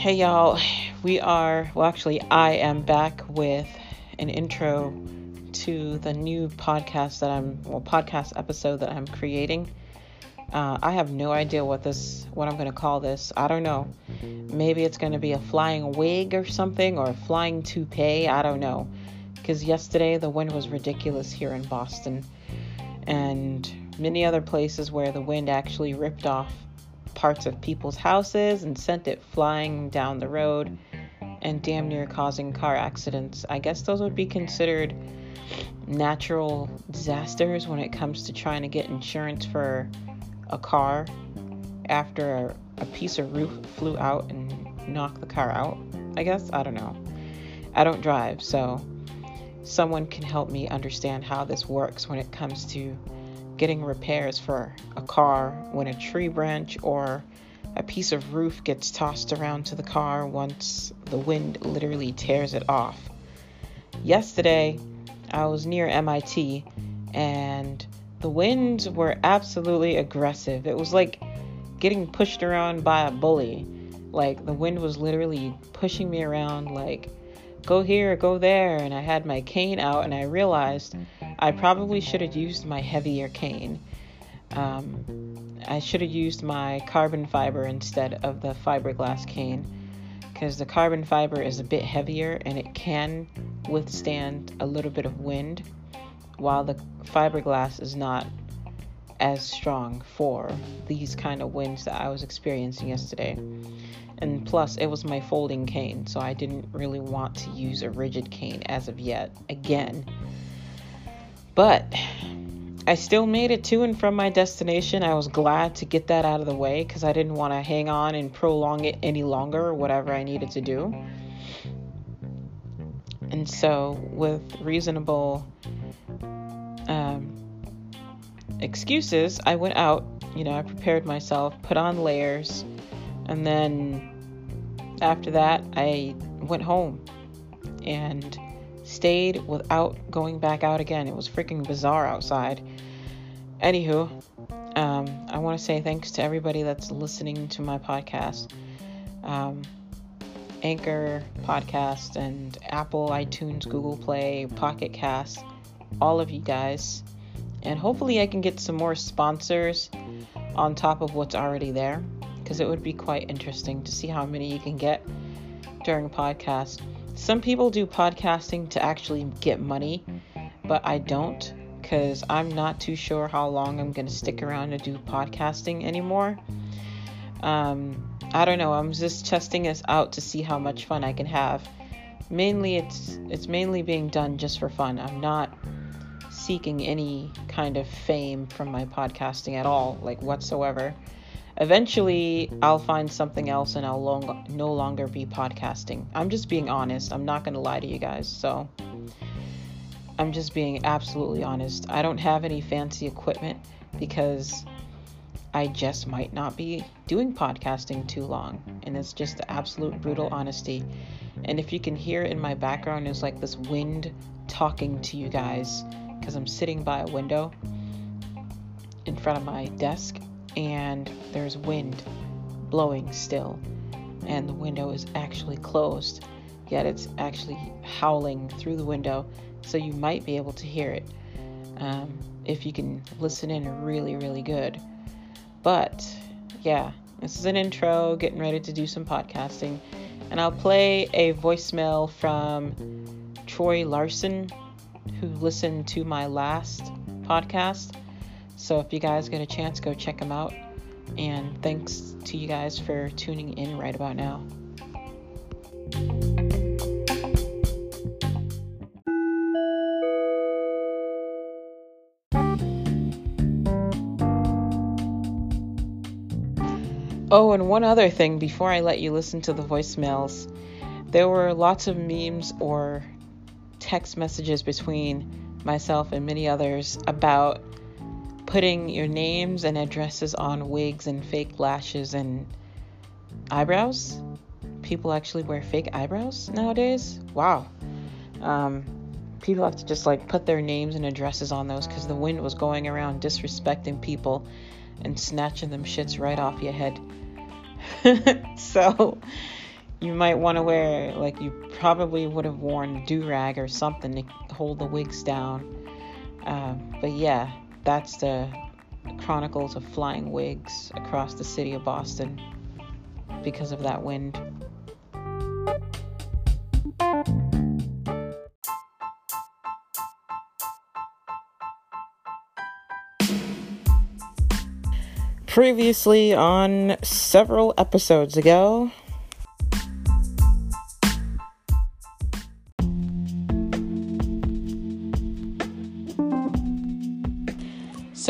Hey y'all, we are, well, actually, I am back with an intro to the new podcast that I'm, well, podcast episode that I'm creating. Uh, I have no idea what this, what I'm going to call this. I don't know. Maybe it's going to be a flying wig or something, or a flying toupee. I don't know. Because yesterday the wind was ridiculous here in Boston, and many other places where the wind actually ripped off parts of people's houses and sent it flying down the road and damn near causing car accidents. I guess those would be considered natural disasters when it comes to trying to get insurance for a car after a, piece of roof flew out and knocked the car out. I guess I don't know. I don't drive, so someone can help me understand how this works when it comes to getting repairs for a car when a tree branch or a piece of roof gets tossed around to the car once the wind literally tears it off. Yesterday, I was near MIT and the winds were absolutely aggressive. It was like getting pushed around by a bully. Like the wind was literally pushing me around like go here, go there, and I had my cane out and I realized I probably should have used my heavier cane. Um, I should have used my carbon fiber instead of the fiberglass cane because the carbon fiber is a bit heavier and it can withstand a little bit of wind while the fiberglass is not as strong for these kind of winds that I was experiencing yesterday. And plus, it was my folding cane, so I didn't really want to use a rigid cane as of yet again. But I still made it to and from my destination. I was glad to get that out of the way because I didn't want to hang on and prolong it any longer whatever I needed to do. And so, with reasonable um, excuses, I went out. You know, I prepared myself, put on layers, and then after that, I went home and stayed without going back out again. It was freaking bizarre outside. Anywho, um, I want to say thanks to everybody that's listening to my podcast. Um, Anchor podcast and Apple, iTunes, Google Play, Pocket Cast, all of you guys. And hopefully, I can get some more sponsors on top of what's already there because it would be quite interesting to see how many you can get during a podcast. Some people do podcasting to actually get money, but I don't because I'm not too sure how long I'm going to stick around to do podcasting anymore. Um, I don't know. I'm just testing this out to see how much fun I can have. Mainly, it's it's mainly being done just for fun. I'm not seeking any kind of fame from my podcasting at all, like whatsoever. Eventually, I'll find something else and I'll long- no longer be podcasting. I'm just being honest. I'm not going to lie to you guys. So, I'm just being absolutely honest. I don't have any fancy equipment because I just might not be doing podcasting too long. And it's just the absolute brutal honesty. And if you can hear in my background, is like this wind talking to you guys because I'm sitting by a window in front of my desk and there's wind blowing still, and the window is actually closed, yet it's actually howling through the window, so you might be able to hear it um, if you can listen in really, really good. But yeah, this is an intro, getting ready to do some podcasting, and I'll play a voicemail from Troy Larson, who listened to my last podcast. So if you guys get a chance, go check them out. And thanks to you guys for tuning in right about now. Oh, and one other thing before I let you listen to the voicemails, there were lots of memes or text messages between myself and many others about putting your names and addresses on wigs and fake lashes and eyebrows. People actually wear fake eyebrows nowadays. Wow. Um, people have to just like put their names and addresses on those because the wind was going around disrespecting people and snatching them shits right off your head. so, you might want to wear, like, you probably would have worn do rag or something to hold the wigs down. Um, but yeah, that's the chronicles of flying wigs across the city of Boston because of that wind. Previously, on several episodes ago,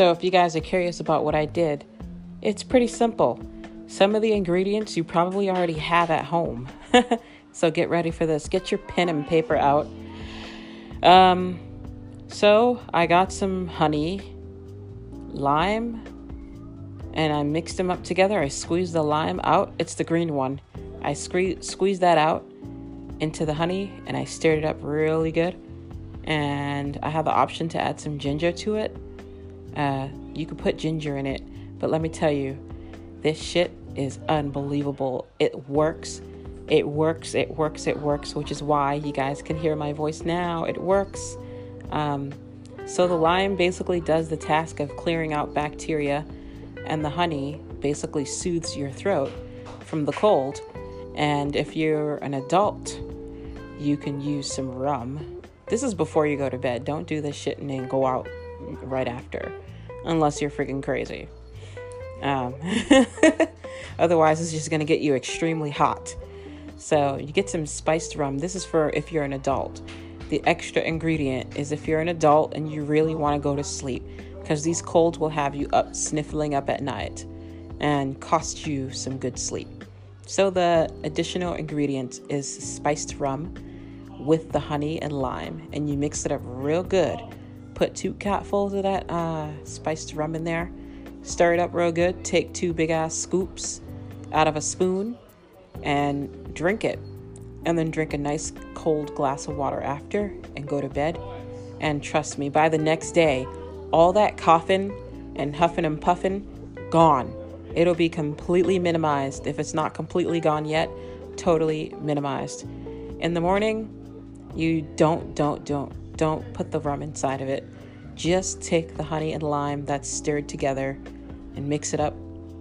So, if you guys are curious about what I did, it's pretty simple. Some of the ingredients you probably already have at home. so, get ready for this. Get your pen and paper out. Um, so, I got some honey, lime, and I mixed them up together. I squeezed the lime out. It's the green one. I squeeze squeezed that out into the honey and I stirred it up really good. And I have the option to add some ginger to it. Uh, you could put ginger in it, but let me tell you, this shit is unbelievable. It works. It works. It works. It works, which is why you guys can hear my voice now. It works. Um, so the lime basically does the task of clearing out bacteria, and the honey basically soothes your throat from the cold. And if you're an adult, you can use some rum. This is before you go to bed. Don't do this shit and then go out right after, unless you're freaking crazy. Um, otherwise, it's just going to get you extremely hot. So, you get some spiced rum. This is for if you're an adult. The extra ingredient is if you're an adult and you really want to go to sleep, because these colds will have you up sniffling up at night and cost you some good sleep. So, the additional ingredient is spiced rum with the honey and lime, and you mix it up real good Put two cupfuls of that uh, spiced rum in there. Stir it up real good. Take two big ass scoops out of a spoon and drink it. And then drink a nice cold glass of water after and go to bed. And trust me, by the next day, all that coughing and huffing and puffing, gone. It'll be completely minimized. If it's not completely gone yet, totally minimized. In the morning, you don't, don't, don't don't put the rum inside of it. Just take the honey and lime that's stirred together and mix it up.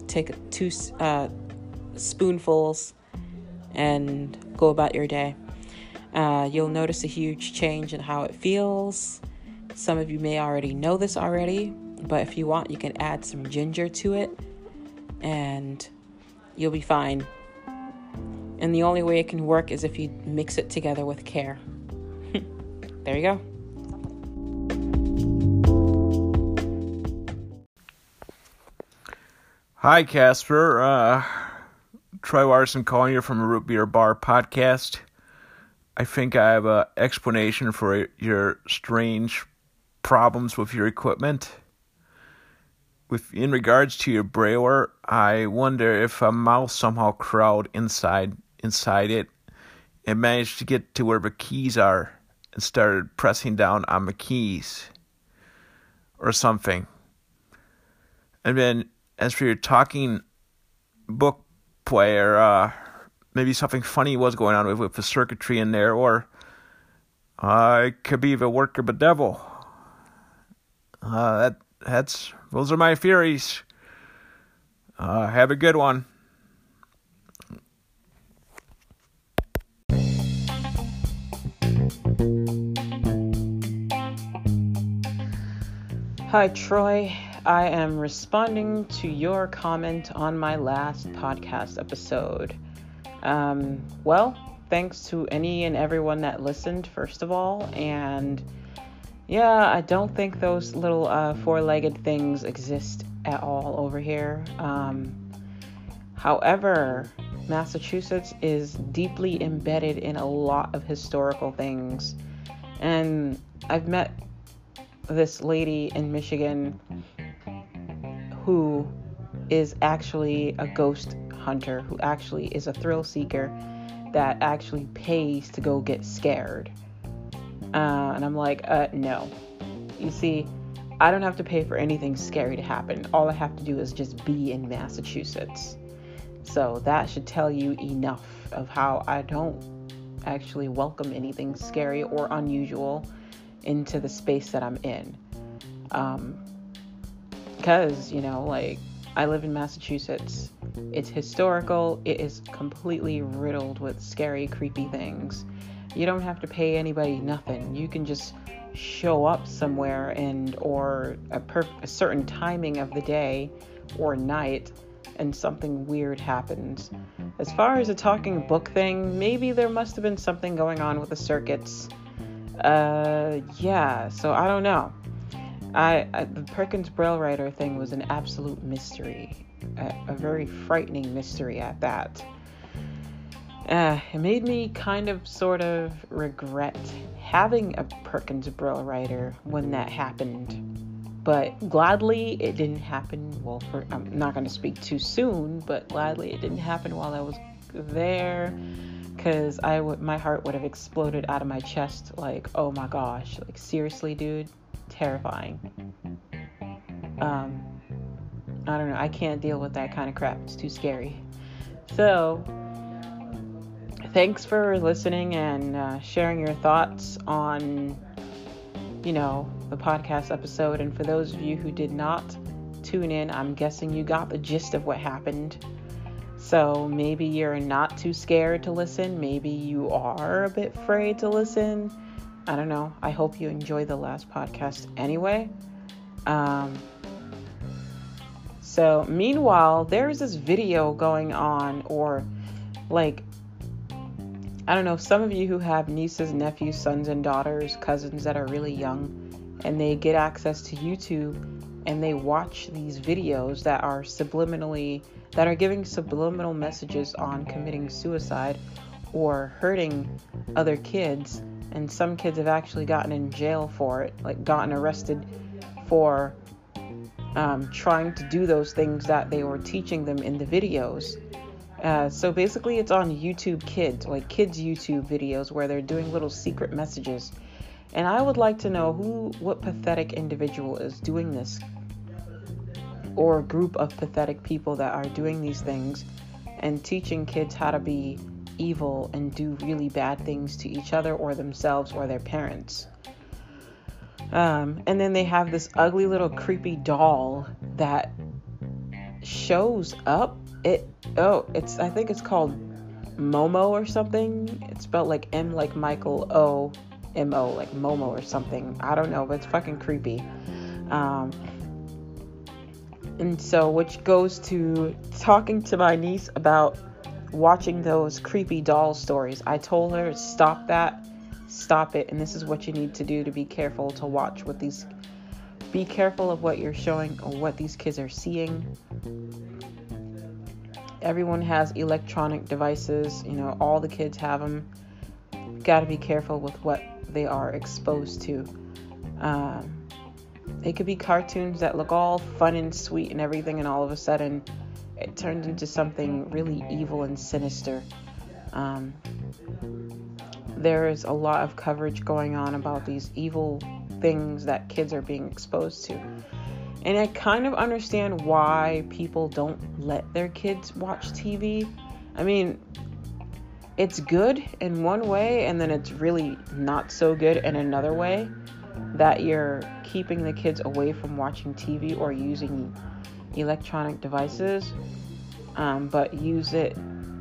Take two uh, spoonfuls and go about your day. Uh, you'll notice a huge change in how it feels. Some of you may already know this already, but if you want, you can add some ginger to it and you'll be fine. And the only way it can work is if you mix it together with care. there you go. Hi, Caspher. Uh, Troy Larson calling you from a Root Beer Bar podcast. I think I have an explanation for your strange problems with your equipment. With in regards to your Brailler, I wonder if a mouse somehow crawled inside inside it and managed to get to where the keys are and started pressing down on the keys or something. And then as for your talking book player, uh, maybe something funny was going on with, with the circuitry in there, or uh, it could be the work of the devil. Uh, that that's those are my theories. Uh, have a good one. Hi, Troy. I am responding to your comment on my last podcast episode. Um, well, thanks to any and everyone that listened, first of all. And yeah, I don't think those little uh, four legged things exist at all over here. Um, however, Massachusetts is deeply embedded in a lot of historical things. And I've met this lady in Michigan who is actually a ghost hunter, who actually is a thrill seeker that actually pays to go get scared. Uh, and I'm like, uh, no. You see, I don't have to pay for anything scary to happen. All I have to do is just be in Massachusetts. So that should tell you enough of how I don't actually welcome anything scary or unusual into the space that I'm in. Um, because, you know, like I live in Massachusetts. It's historical. It is completely riddled with scary, creepy things. You don't have to pay anybody nothing. You can just show up somewhere and or a, per- a certain timing of the day or night and something weird happens. As far as a talking book thing, maybe there must have been something going on with the circuits. Uh, yeah, so I don't know. I, I the Perkins Braille writer thing was an absolute mystery, a, a very frightening mystery at that. Uh, it made me kind of sort of regret having a Perkins Braille writer when that happened. But gladly it didn't happen. Well, for, I'm not going to speak too soon, but gladly it didn't happen while I was there because I would my heart would have exploded out of my chest like oh my gosh like seriously dude terrifying um I don't know I can't deal with that kind of crap it's too scary so thanks for listening and uh, sharing your thoughts on, you know, the podcast episode. And for those of you who did not tune in, I'm guessing you got the gist of what happened. So maybe you're not too scared to listen. Maybe you are a bit afraid to listen. I don't know. I hope you enjoy the last podcast anyway. Um, so, meanwhile, there's this video going on, or like I don't know, some of you who have nieces, nephews, sons, and daughters, cousins that are really young, and they get access to YouTube and they watch these videos that are subliminally, that are giving subliminal messages on committing suicide or hurting other kids. And some kids have actually gotten in jail for it, like gotten arrested for um, trying to do those things that they were teaching them in the videos. Uh, so basically, it's on YouTube Kids, like kids' YouTube videos where they're doing little secret messages. And I would like to know who, what pathetic individual is doing this, or a group of pathetic people that are doing these things and teaching kids how to be evil and do really bad things to each other or themselves or their parents. Um, and then they have this ugly little creepy doll that shows up. It oh it's i think it's called momo or something. It's spelled like m like michael o m o like momo or something. I don't know but it's fucking creepy. Um and so which goes to talking to my niece about watching those creepy doll stories i told her stop that stop it and this is what you need to do to be careful to watch what these be careful of what you're showing or what these kids are seeing everyone has electronic devices, you know, all the kids have them. Got to be careful with what they are exposed to. Um, it could be cartoons that look all fun and sweet and everything, and all of a sudden it turns into something really evil and sinister. Um, there is a lot of coverage going on about these evil things that kids are being exposed to. And I kind of understand why people don't let their kids watch TV. I mean, it's good in one way, and then it's really not so good in another way that you're keeping the kids away from watching TV or using electronic devices, um, but use it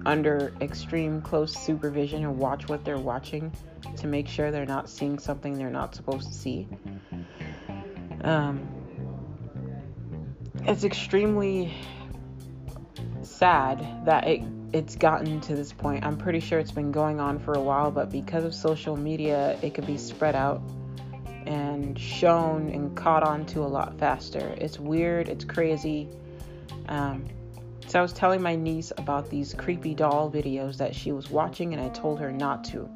under extreme close supervision and watch what they're watching to make sure they're not seeing something they're not supposed to see. Um, it's extremely sad that it it's gotten to this point. I'm pretty sure it's been going on for a while, but because of social media, it could be spread out and shown and caught on to a lot faster. It's weird, it's crazy. Um, so I was telling my niece about these creepy doll videos that she was watching, and I told her not to.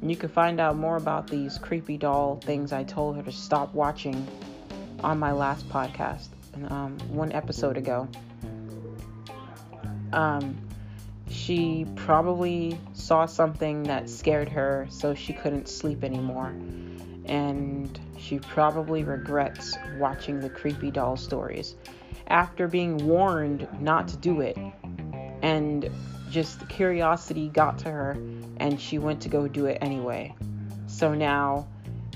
And you can find out more about these creepy doll things I told her to stop watching on my last podcast um, one episode ago. Um, she probably saw something that scared her, so she couldn't sleep anymore. And she probably regrets watching the creepy doll stories. After being warned not to do it, and just curiosity got to her and she went to go do it anyway. So now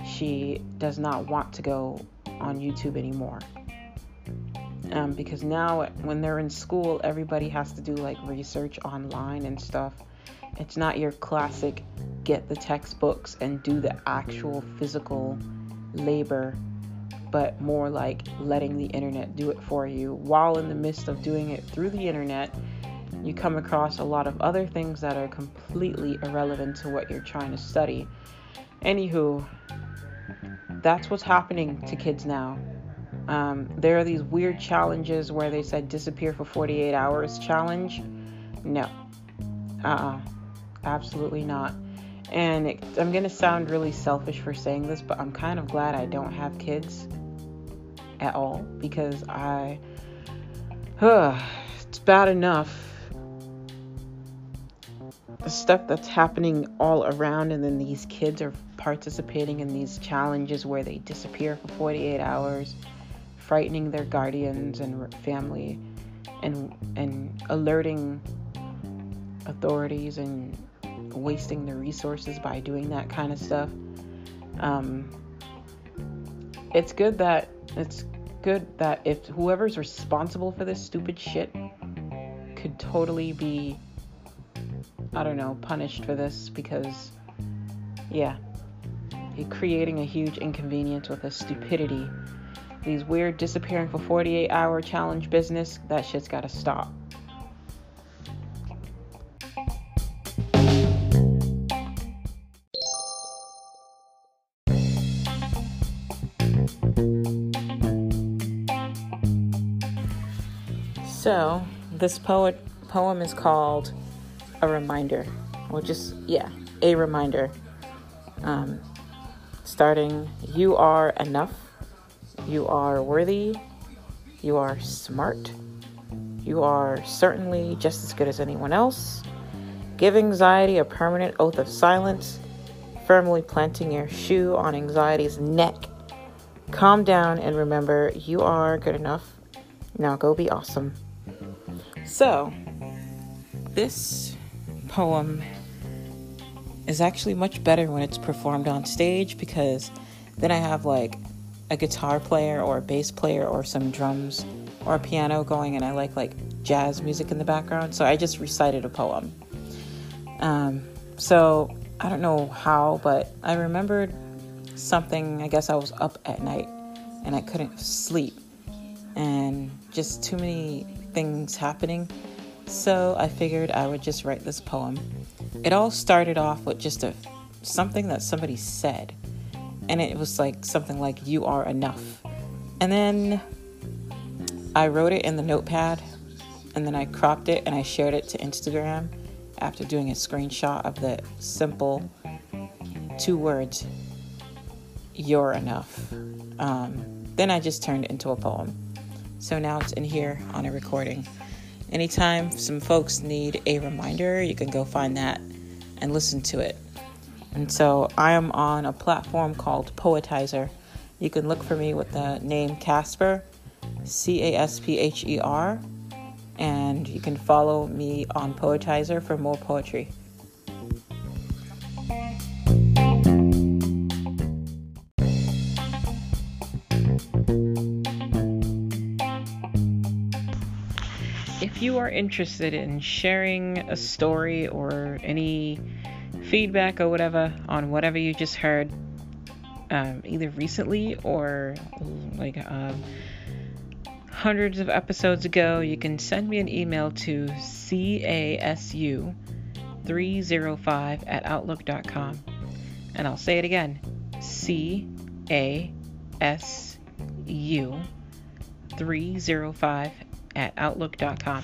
she does not want to go on YouTube anymore. Um, because now, when they're in school, everybody has to do like research online and stuff. It's not your classic get the textbooks and do the actual physical labor, but more like letting the internet do it for you. While in the midst of doing it through the internet, you come across a lot of other things that are completely irrelevant to what you're trying to study. Anywho, that's what's happening to kids now. Um, there are these weird challenges where they said disappear for 48 hours challenge. No. Uh uh-uh. Absolutely not. And it, I'm going to sound really selfish for saying this, but I'm kind of glad I don't have kids at all because I. Uh, it's bad enough the stuff that's happening all around, and then these kids are participating in these challenges where they disappear for 48 hours, frightening their guardians and family, and and alerting authorities and wasting the resources by doing that kind of stuff. Um, it's good that it's good that if whoever's responsible for this stupid shit could totally be I don't know, punished for this because, yeah, you're creating a huge inconvenience with a stupidity. These weird disappearing for 48 hour challenge business, that shit's gotta stop. This poet poem is called a reminder. Well, just, yeah, a reminder. Um, starting, you are enough. You are worthy. You are smart. You are certainly just as good as anyone else. Give anxiety a permanent oath of silence, firmly planting your shoe on anxiety's neck. Calm down and remember you are good enough. Now go be awesome. So, this poem is actually much better when it's performed on stage because then I have like a guitar player or a bass player or some drums or a piano going and I like like jazz music in the background. So I just recited a poem. Um, so I don't know how, but I remembered something. I guess I was up at night and I couldn't sleep and just too many things happening so I figured I would just write this poem. It all started off with just a something that somebody said. And it was like something like you are enough. And then I wrote it in the notepad and then I cropped it and I shared it to Instagram after doing a screenshot of the simple two words you're enough. Um, then I just turned it into a poem. So now it's in here on a recording. Anytime some folks need a reminder, you can go find that and listen to it. And so I am on a platform called Poetizer. You can look for me with the name Caspher, C A S P H E R, and you can follow me on Poetizer for more poetry. If you are interested in sharing a story or any feedback or whatever on whatever you just heard, um, either recently or like um, hundreds of episodes ago, you can send me an email to casu305 at outlook.com. And I'll say it again C A S U 305 at outlook.com.